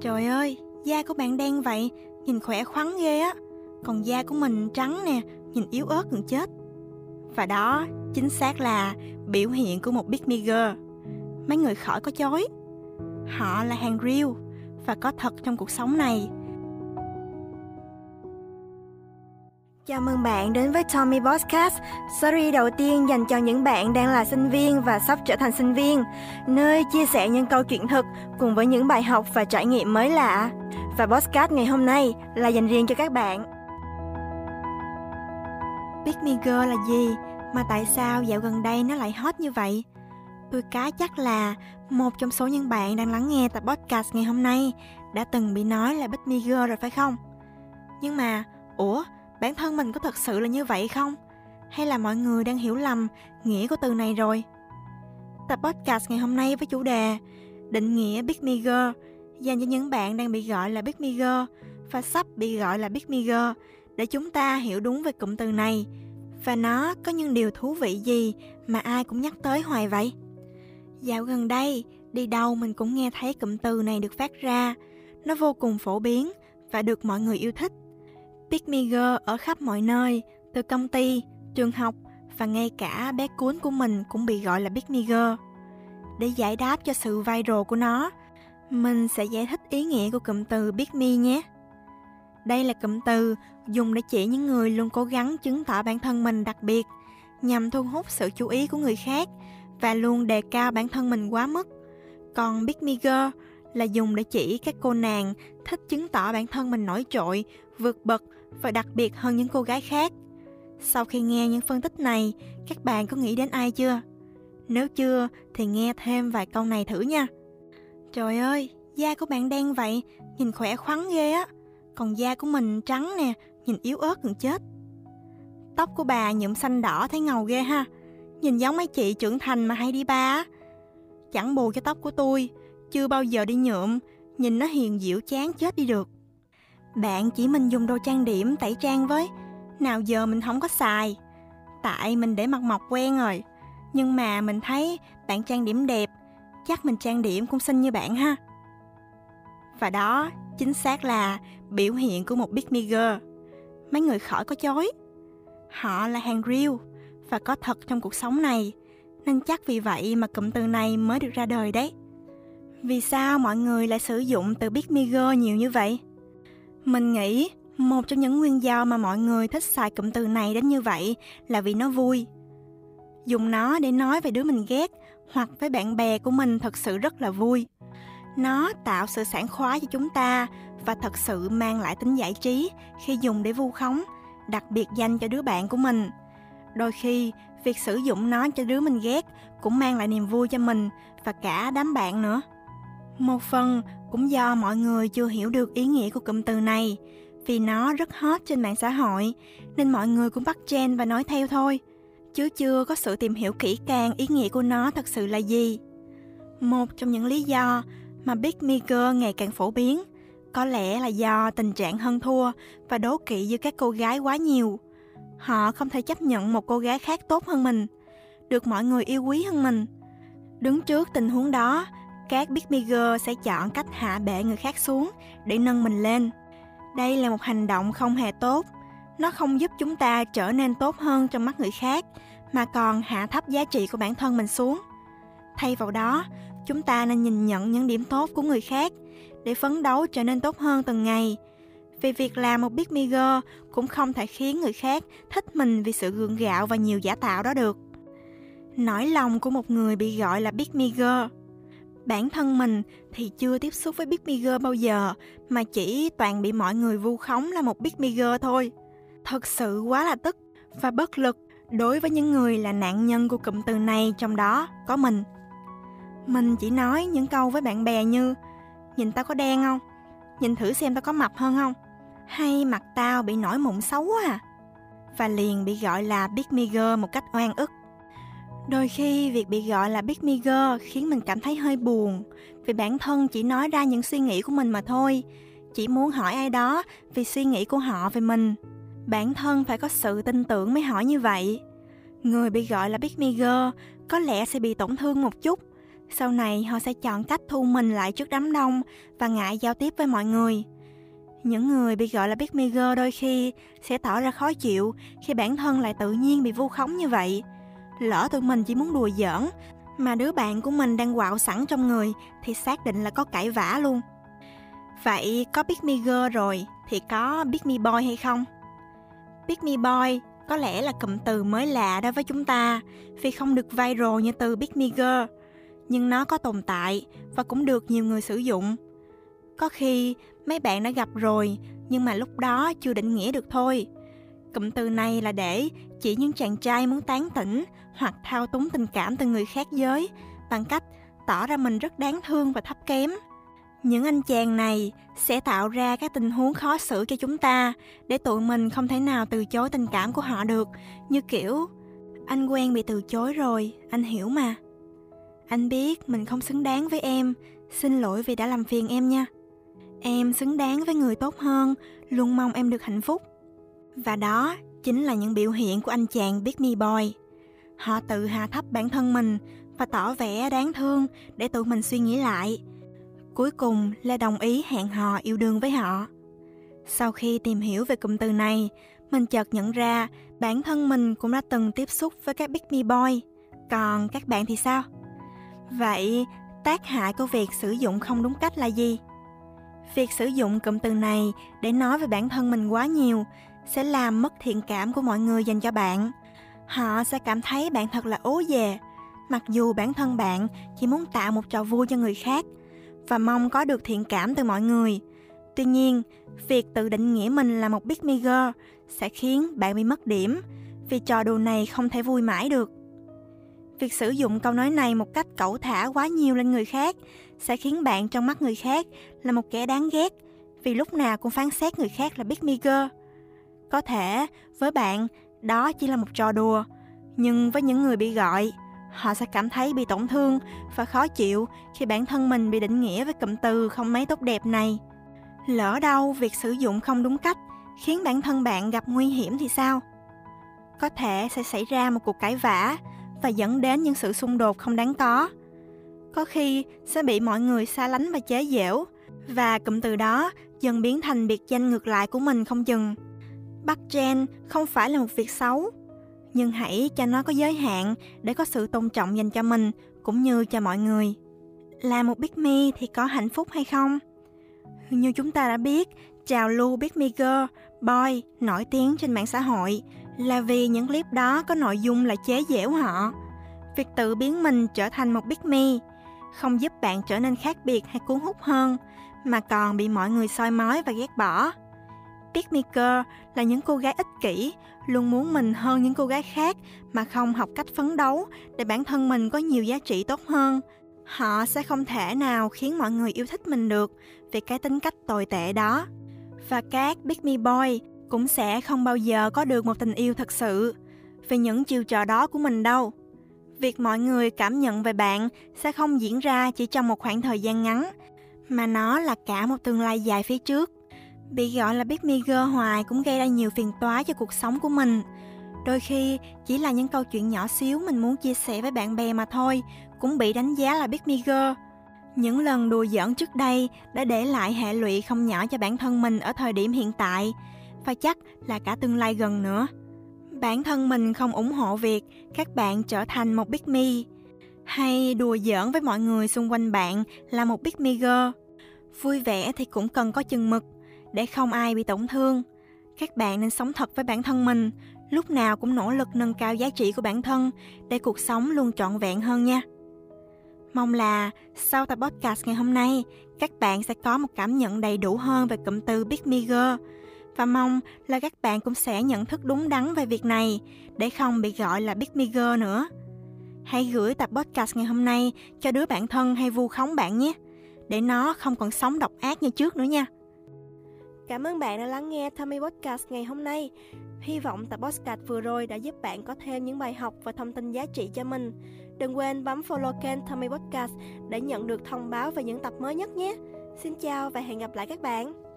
Trời ơi, da của bạn đen vậy, nhìn khỏe khoắn ghê á. Còn da của mình trắng nè, nhìn yếu ớt gần chết. Và đó, chính xác là biểu hiện của một big me girl. Mấy người khỏi có chối. Họ là hàng real và có thật trong cuộc sống này. Chào mừng bạn đến với Tommy Podcast, series đầu tiên dành cho những bạn đang là sinh viên và sắp trở thành sinh viên, nơi chia sẻ những câu chuyện thực cùng với những bài học và trải nghiệm mới lạ. Và podcast ngày hôm nay là dành riêng cho các bạn. Big Me Girl là gì? Mà tại sao dạo gần đây nó lại hot như vậy? Tôi cá chắc là một trong số những bạn đang lắng nghe tập podcast ngày hôm nay đã từng bị nói là Big Me Girl rồi phải không? Nhưng mà, ủa, bản thân mình có thật sự là như vậy không? Hay là mọi người đang hiểu lầm nghĩa của từ này rồi? Tập podcast ngày hôm nay với chủ đề Định nghĩa Big Me Girl dành cho những bạn đang bị gọi là Big Me Girl và sắp bị gọi là Big Me Girl để chúng ta hiểu đúng về cụm từ này và nó có những điều thú vị gì mà ai cũng nhắc tới hoài vậy. Dạo gần đây, đi đâu mình cũng nghe thấy cụm từ này được phát ra. Nó vô cùng phổ biến và được mọi người yêu thích. Big Me Girl ở khắp mọi nơi, từ công ty, trường học và ngay cả bé cuốn của mình cũng bị gọi là Big Me Girl. Để giải đáp cho sự viral của nó, mình sẽ giải thích ý nghĩa của cụm từ Big Me nhé. Đây là cụm từ dùng để chỉ những người luôn cố gắng chứng tỏ bản thân mình đặc biệt, nhằm thu hút sự chú ý của người khác và luôn đề cao bản thân mình quá mức. Còn Big Me Girl là dùng để chỉ các cô nàng thích chứng tỏ bản thân mình nổi trội, vượt bậc và đặc biệt hơn những cô gái khác. Sau khi nghe những phân tích này, các bạn có nghĩ đến ai chưa? Nếu chưa thì nghe thêm vài câu này thử nha. Trời ơi, da của bạn đen vậy, nhìn khỏe khoắn ghê á. Còn da của mình trắng nè, nhìn yếu ớt gần chết. Tóc của bà nhuộm xanh đỏ thấy ngầu ghê ha. Nhìn giống mấy chị trưởng thành mà hay đi ba á. Chẳng bù cho tóc của tôi, chưa bao giờ đi nhuộm, nhìn nó hiền dịu chán chết đi được. Bạn chỉ mình dùng đồ trang điểm tẩy trang với, nào giờ mình không có xài. Tại mình để mặt mọc quen rồi, nhưng mà mình thấy bạn trang điểm đẹp, chắc mình trang điểm cũng xinh như bạn ha. Và đó chính xác là biểu hiện của một Big Me Mấy người khỏi có chối. Họ là hàng real và có thật trong cuộc sống này, nên chắc vì vậy mà cụm từ này mới được ra đời đấy. Vì sao mọi người lại sử dụng từ Big Me nhiều như vậy? Mình nghĩ một trong những nguyên do mà mọi người thích xài cụm từ này đến như vậy là vì nó vui. Dùng nó để nói về đứa mình ghét hoặc với bạn bè của mình thật sự rất là vui. Nó tạo sự sảng khoái cho chúng ta và thật sự mang lại tính giải trí khi dùng để vu khống, đặc biệt dành cho đứa bạn của mình. Đôi khi, việc sử dụng nó cho đứa mình ghét cũng mang lại niềm vui cho mình và cả đám bạn nữa. Một phần cũng do mọi người chưa hiểu được ý nghĩa của cụm từ này, vì nó rất hot trên mạng xã hội, nên mọi người cũng bắt trend và nói theo thôi, chứ chưa có sự tìm hiểu kỹ càng ý nghĩa của nó thật sự là gì. Một trong những lý do mà Big Me Girl ngày càng phổ biến có lẽ là do tình trạng hơn thua và đố kỵ giữa các cô gái quá nhiều. Họ không thể chấp nhận một cô gái khác tốt hơn mình, được mọi người yêu quý hơn mình. Đứng trước tình huống đó, các Big bigger sẽ chọn cách hạ bệ người khác xuống để nâng mình lên. Đây là một hành động không hề tốt. Nó không giúp chúng ta trở nên tốt hơn trong mắt người khác, mà còn hạ thấp giá trị của bản thân mình xuống. Thay vào đó, chúng ta nên nhìn nhận những điểm tốt của người khác để phấn đấu trở nên tốt hơn từng ngày. Vì việc làm một Big bigger cũng không thể khiến người khác thích mình vì sự gượng gạo và nhiều giả tạo đó được. Nỗi lòng của một người bị gọi là Big bigger Bản thân mình thì chưa tiếp xúc với Big Me bao giờ, mà chỉ toàn bị mọi người vu khống là một Big Me thôi. Thật sự quá là tức và bất lực đối với những người là nạn nhân của cụm từ này trong đó có mình. Mình chỉ nói những câu với bạn bè như Nhìn tao có đen không? Nhìn thử xem tao có mập hơn không? Hay mặt tao bị nổi mụn xấu quá à? Và liền bị gọi là Big Me một cách oan ức. Đôi khi việc bị gọi là Big Me Girl khiến mình cảm thấy hơi buồn, vì bản thân chỉ nói ra những suy nghĩ của mình mà thôi. Chỉ muốn hỏi ai đó vì suy nghĩ của họ về mình. Bản thân phải có sự tin tưởng mới hỏi như vậy. Người bị gọi là Big Me Girl có lẽ sẽ bị tổn thương một chút Sau này họ sẽ chọn cách thu mình lại trước đám đông và ngại giao tiếp với mọi người. Những người bị gọi là big maker đôi khi sẽ tỏ ra khó chịu khi bản thân lại tự nhiên bị vu khống như vậy. Lỡ tụi mình chỉ muốn đùa giỡn, mà đứa bạn của mình đang quạo sẵn trong người, thì xác định là có cãi vã luôn. Vậy có Big Me Girl rồi, thì có Big Me Boy hay không? Big Me Boy có lẽ là cụm từ mới lạ đối với chúng ta, vì không được viral như từ Big Me Girl. Nhưng nó có tồn tại và cũng được nhiều người sử dụng. Có khi mấy bạn đã gặp rồi, nhưng mà lúc đó chưa định nghĩa được thôi. Cụm từ này là để chỉ những chàng trai muốn tán tỉnh hoặc thao túng tình cảm từ người khác giới bằng cách tỏ ra mình rất đáng thương và thấp kém. Những anh chàng này sẽ tạo ra các tình huống khó xử cho chúng ta để tụi mình không thể nào từ chối tình cảm của họ được, như kiểu anh quen bị từ chối rồi, anh hiểu mà. Anh biết mình không xứng đáng với em, xin lỗi vì đã làm phiền em nha. Em xứng đáng với người tốt hơn, luôn mong em được hạnh phúc. Và đó chính là những biểu hiện của anh chàng Big Me Boy. Họ tự hạ thấp bản thân mình và tỏ vẻ đáng thương để tụi mình suy nghĩ lại. Cuối cùng là đồng ý hẹn hò yêu đương với họ. Sau khi tìm hiểu về cụm từ này, mình chợt nhận ra bản thân mình cũng đã từng tiếp xúc với các Big Me Boy. Còn các bạn thì sao? Vậy tác hại của việc sử dụng không đúng cách là gì? Việc sử dụng cụm từ này để nói về bản thân mình quá nhiều sẽ làm mất thiện cảm của mọi người dành cho bạn. Họ sẽ cảm thấy bạn thật là ố dề, mặc dù bản thân bạn chỉ muốn tạo một trò vui cho người khác và mong có được thiện cảm từ mọi người. Tuy nhiên, việc tự định nghĩa mình là một big me girl sẽ khiến bạn bị mất điểm vì trò đùa này không thể vui mãi được. Việc sử dụng câu nói này một cách cẩu thả quá nhiều lên người khác sẽ khiến bạn trong mắt người khác là một kẻ đáng ghét vì lúc nào cũng phán xét người khác là big me girl. Có thể với bạn đó chỉ là một trò đùa, nhưng với những người bị gọi, họ sẽ cảm thấy bị tổn thương và khó chịu khi bản thân mình bị định nghĩa với cụm từ không mấy tốt đẹp này. Lỡ đâu việc sử dụng không đúng cách khiến bản thân bạn gặp nguy hiểm thì sao? Có thể sẽ xảy ra một cuộc cãi vã và dẫn đến những sự xung đột không đáng có. Có khi sẽ bị mọi người xa lánh và chế giễu và cụm từ đó dần biến thành biệt danh ngược lại của mình không chừng. Bắt gen không phải là một việc xấu, nhưng hãy cho nó có giới hạn để có sự tôn trọng dành cho mình cũng như cho mọi người. Là một Big Me thì có hạnh phúc hay không? Như chúng ta đã biết, trào lưu Big Me Girl, Boy nổi tiếng trên mạng xã hội là vì những clip đó có nội dung là chế giễu họ. Việc tự biến mình trở thành một Big Me không giúp bạn trở nên khác biệt hay cuốn hút hơn, mà còn bị mọi người soi mói và ghét bỏ. Picnicker là những cô gái ích kỷ, luôn muốn mình hơn những cô gái khác mà không học cách phấn đấu để bản thân mình có nhiều giá trị tốt hơn. Họ sẽ không thể nào khiến mọi người yêu thích mình được vì cái tính cách tồi tệ đó. Và các Big Me Boy cũng sẽ không bao giờ có được một tình yêu thật sự vì những chiều trò đó của mình đâu. Việc mọi người cảm nhận về bạn sẽ không diễn ra chỉ trong một khoảng thời gian ngắn, mà nó là cả một tương lai dài phía trước. Bị gọi là Big mi Girl hoài cũng gây ra nhiều phiền toái cho cuộc sống của mình. Đôi khi chỉ là những câu chuyện nhỏ xíu mình muốn chia sẻ với bạn bè mà thôi, cũng bị đánh giá là Big mi Girl. Những lần đùa giỡn trước đây đã để lại hệ lụy không nhỏ cho bản thân mình ở thời điểm hiện tại, và chắc là cả tương lai gần nữa. Bản thân mình không ủng hộ việc các bạn trở thành một Big Me, hay đùa giỡn với mọi người xung quanh bạn là một Big mi Girl. Vui vẻ thì cũng cần có chừng mực, để không ai bị tổn thương. Các bạn nên sống thật với bản thân mình, lúc nào cũng nỗ lực nâng cao giá trị của bản thân để cuộc sống luôn trọn vẹn hơn nha. Mong là sau tập podcast ngày hôm nay, các bạn sẽ có một cảm nhận đầy đủ hơn về cụm từ Big Me và mong là các bạn cũng sẽ nhận thức đúng đắn về việc này để không bị gọi là Big Me nữa. Hãy gửi tập podcast ngày hôm nay cho đứa bạn thân hay vu khống bạn nhé, để nó không còn sống độc ác như trước nữa nha. Cảm ơn bạn đã lắng nghe Tommy Podcast ngày hôm nay. Hy vọng tập podcast vừa rồi đã giúp bạn có thêm những bài học và thông tin giá trị cho mình. Đừng quên bấm follow kênh Tommy Podcast để nhận được thông báo về những tập mới nhất nhé. Xin chào và hẹn gặp lại các bạn.